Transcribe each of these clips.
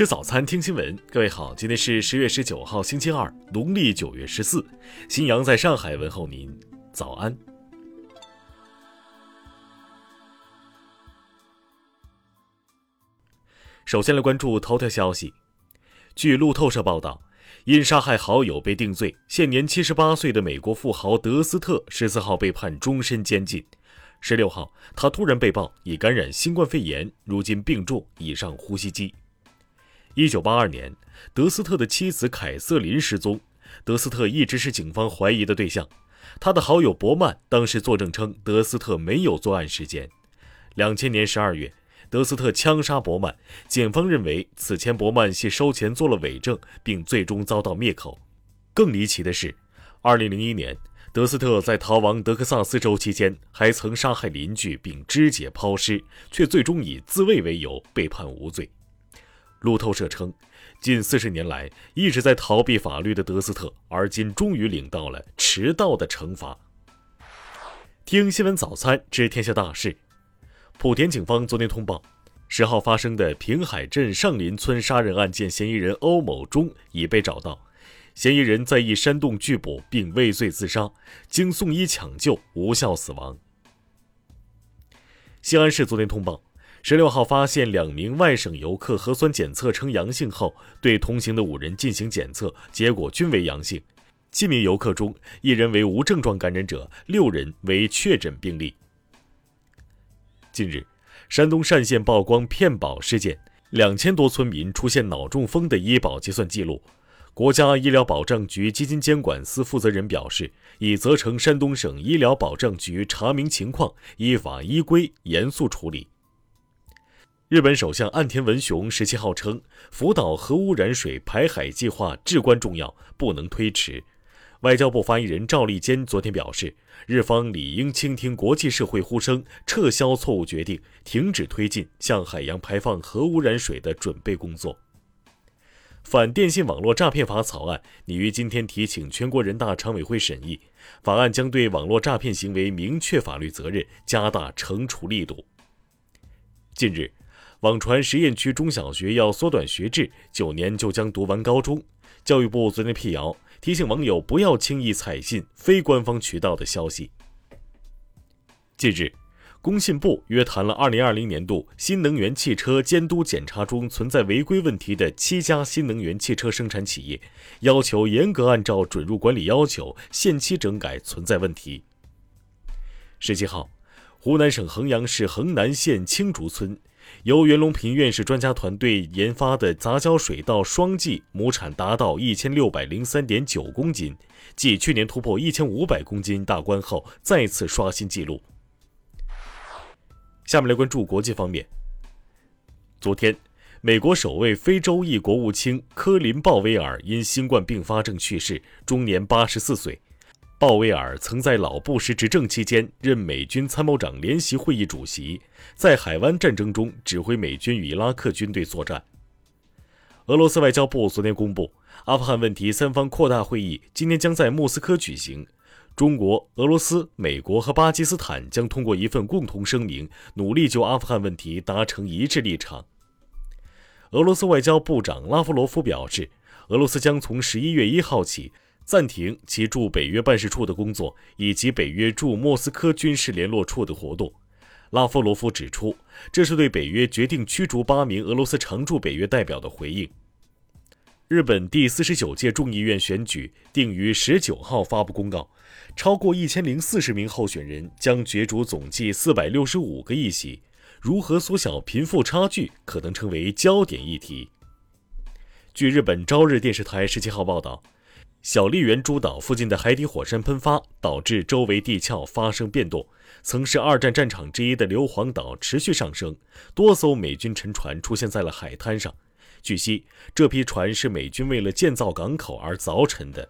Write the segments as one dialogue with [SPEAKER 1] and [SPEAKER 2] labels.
[SPEAKER 1] 吃早餐，听新闻。各位好，今天是十月十九号，星期二，农历九月十四。新阳在上海问候您，早安。首先来关注头条消息。据路透社报道，因杀害好友被定罪，现年七十八岁的美国富豪德斯特十四号被判终身监禁。十六号，他突然被曝已感染新冠肺炎，如今病重，已上呼吸机。一九八二年，德斯特的妻子凯瑟琳失踪，德斯特一直是警方怀疑的对象。他的好友伯曼当时作证称，德斯特没有作案时间。两千年十二月，德斯特枪杀伯曼，检方认为此前伯曼系收钱做了伪证，并最终遭到灭口。更离奇的是，二零零一年，德斯特在逃亡德克萨斯州期间，还曾杀害邻居并肢解抛尸，却最终以自卫为由被判无罪。路透社称，近四十年来一直在逃避法律的德斯特，而今终于领到了迟到的惩罚。听新闻早餐知天下大事。莆田警方昨天通报，十号发生的平海镇上林村杀人案件嫌疑人欧某忠已被找到，嫌疑人在一山洞拒捕并畏罪自杀，经送医抢救无效死亡。西安市昨天通报。十六号发现两名外省游客核酸检测呈阳性后，对同行的五人进行检测，结果均为阳性。七名游客中，一人为无症状感染者，六人为确诊病例。近日，山东单县曝光骗保事件，两千多村民出现脑中风的医保结算记录。国家医疗保障局基金监管司负责人表示，已责成山东省医疗保障局查明情况，依法依规严肃处理。日本首相岸田文雄十七号称，福岛核污染水排海计划至关重要，不能推迟。外交部发言人赵立坚昨天表示，日方理应倾听国际社会呼声，撤销错误决定，停止推进向海洋排放核污染水的准备工作。反电信网络诈骗法草案拟于今天提请全国人大常委会审议，法案将对网络诈骗行为明确法律责任，加大惩处力度。近日。网传实验区中小学要缩短学制，九年就将读完高中。教育部昨天辟谣，提醒网友不要轻易采信非官方渠道的消息。近日，工信部约谈了2020年度新能源汽车监督检查中存在违规问题的七家新能源汽车生产企业，要求严格按照准入管理要求，限期整改存在问题。十七号，湖南省衡阳市衡南县青竹村。由袁隆平院士专家团队研发的杂交水稻双季亩产达到一千六百零三点九公斤，继去年突破一千五百公斤大关后，再次刷新纪录。下面来关注国际方面。昨天，美国首位非洲裔国务卿科林·鲍威尔因新冠并发症去世，终年八十四岁。鲍威尔曾在老布什执政期间任美军参谋长联席会议主席，在海湾战争中指挥美军与伊拉克军队作战。俄罗斯外交部昨天公布，阿富汗问题三方扩大会议今天将在莫斯科举行，中国、俄罗斯、美国和巴基斯坦将通过一份共同声明，努力就阿富汗问题达成一致立场。俄罗斯外交部长拉夫罗夫表示，俄罗斯将从十一月一号起。暂停其驻北约办事处的工作，以及北约驻莫斯科军事联络处的活动。拉夫罗夫指出，这是对北约决定驱逐八名俄罗斯常驻北约代表的回应。日本第四十九届众议院选举定于十九号发布公告，超过一千零四十名候选人将角逐总计四百六十五个议席。如何缩小贫富差距可能成为焦点议题。据日本朝日电视台十七号报道。小笠原诸岛附近的海底火山喷发，导致周围地壳发生变动。曾是二战战场之一的硫磺岛持续上升，多艘美军沉船出现在了海滩上。据悉，这批船是美军为了建造港口而凿沉的。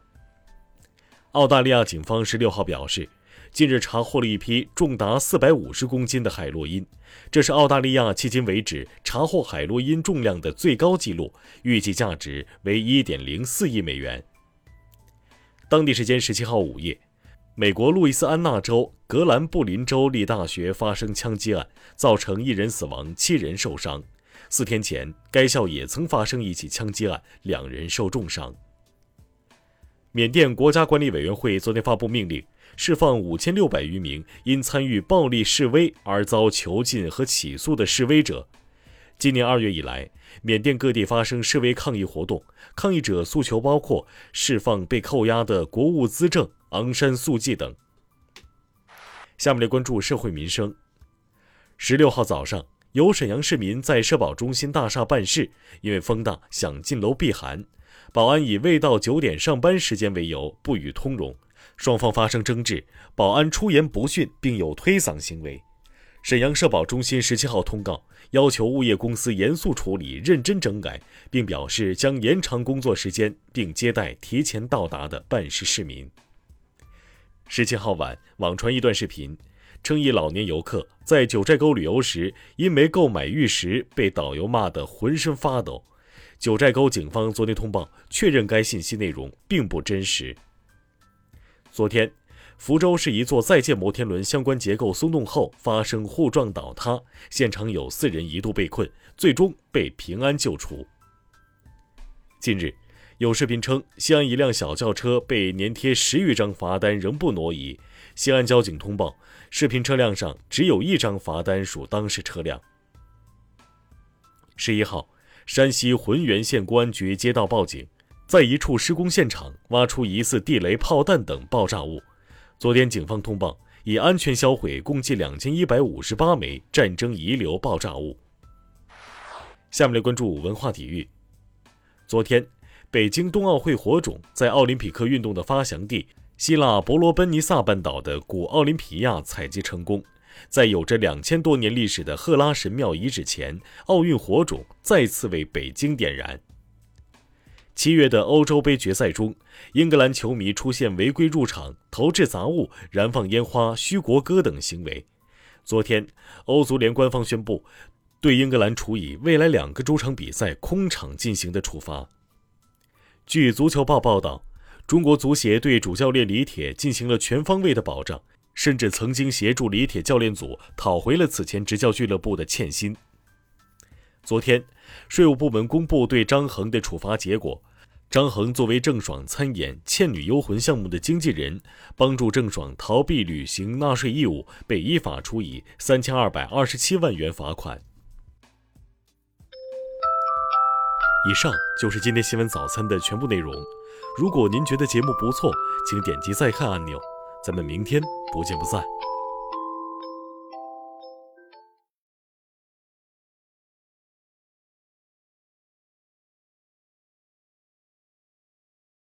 [SPEAKER 1] 澳大利亚警方十六号表示，近日查获了一批重达四百五十公斤的海洛因，这是澳大利亚迄今为止查获海洛因重量的最高纪录，预计价值为一点零四亿美元。当地时间十七号午夜，美国路易斯安那州格兰布林州立大学发生枪击案，造成一人死亡、七人受伤。四天前，该校也曾发生一起枪击案，两人受重伤。缅甸国家管理委员会昨天发布命令，释放五千六百余名因参与暴力示威而遭囚禁和起诉的示威者。今年二月以来，缅甸各地发生示威抗议活动，抗议者诉求包括释放被扣押的国务资政昂山素季等。下面来关注社会民生。十六号早上，有沈阳市民在社保中心大厦办事，因为风大想进楼避寒。保安以未到九点上班时间为由不予通融，双方发生争执，保安出言不逊，并有推搡行为。沈阳社保中心十七号通告，要求物业公司严肃处理、认真整改，并表示将延长工作时间，并接待提前到达的办事市民。十七号晚，网传一段视频，称一老年游客在九寨沟旅游时，因没购买玉石，被导游骂得浑身发抖。九寨沟警方昨天通报，确认该信息内容并不真实。昨天，福州市一座在建摩天轮相关结构松动后发生互撞倒塌，现场有四人一度被困，最终被平安救出。近日，有视频称，西安一辆小轿车被粘贴十余张罚单仍不挪移，西安交警通报，视频车辆上只有一张罚单属当事车辆。十一号。山西浑源县公安局接到报警，在一处施工现场挖出疑似地雷、炮弹等爆炸物。昨天，警方通报已安全销毁共计两千一百五十八枚战争遗留爆炸物。下面来关注文化体育。昨天，北京冬奥会火种在奥林匹克运动的发祥地希腊伯罗奔尼撒半岛的古奥林匹亚采集成功。在有着两千多年历史的赫拉神庙遗址前，奥运火种再次为北京点燃。七月的欧洲杯决赛中，英格兰球迷出现违规入场、投掷杂物、燃放烟花、嘘国歌等行为。昨天，欧足联官方宣布，对英格兰处以未来两个主场比赛空场进行的处罚。据足球报报道，中国足协对主教练李铁进行了全方位的保障。甚至曾经协助李铁教练组讨回了此前执教俱乐部的欠薪。昨天，税务部门公布对张恒的处罚结果。张恒作为郑爽参演《倩女幽魂》项目的经纪人，帮助郑爽逃避履行纳税义务，被依法处以三千二百二十七万元罚款。以上就是今天新闻早餐的全部内容。如果您觉得节目不错，请点击再看按钮。咱们明天不见不散。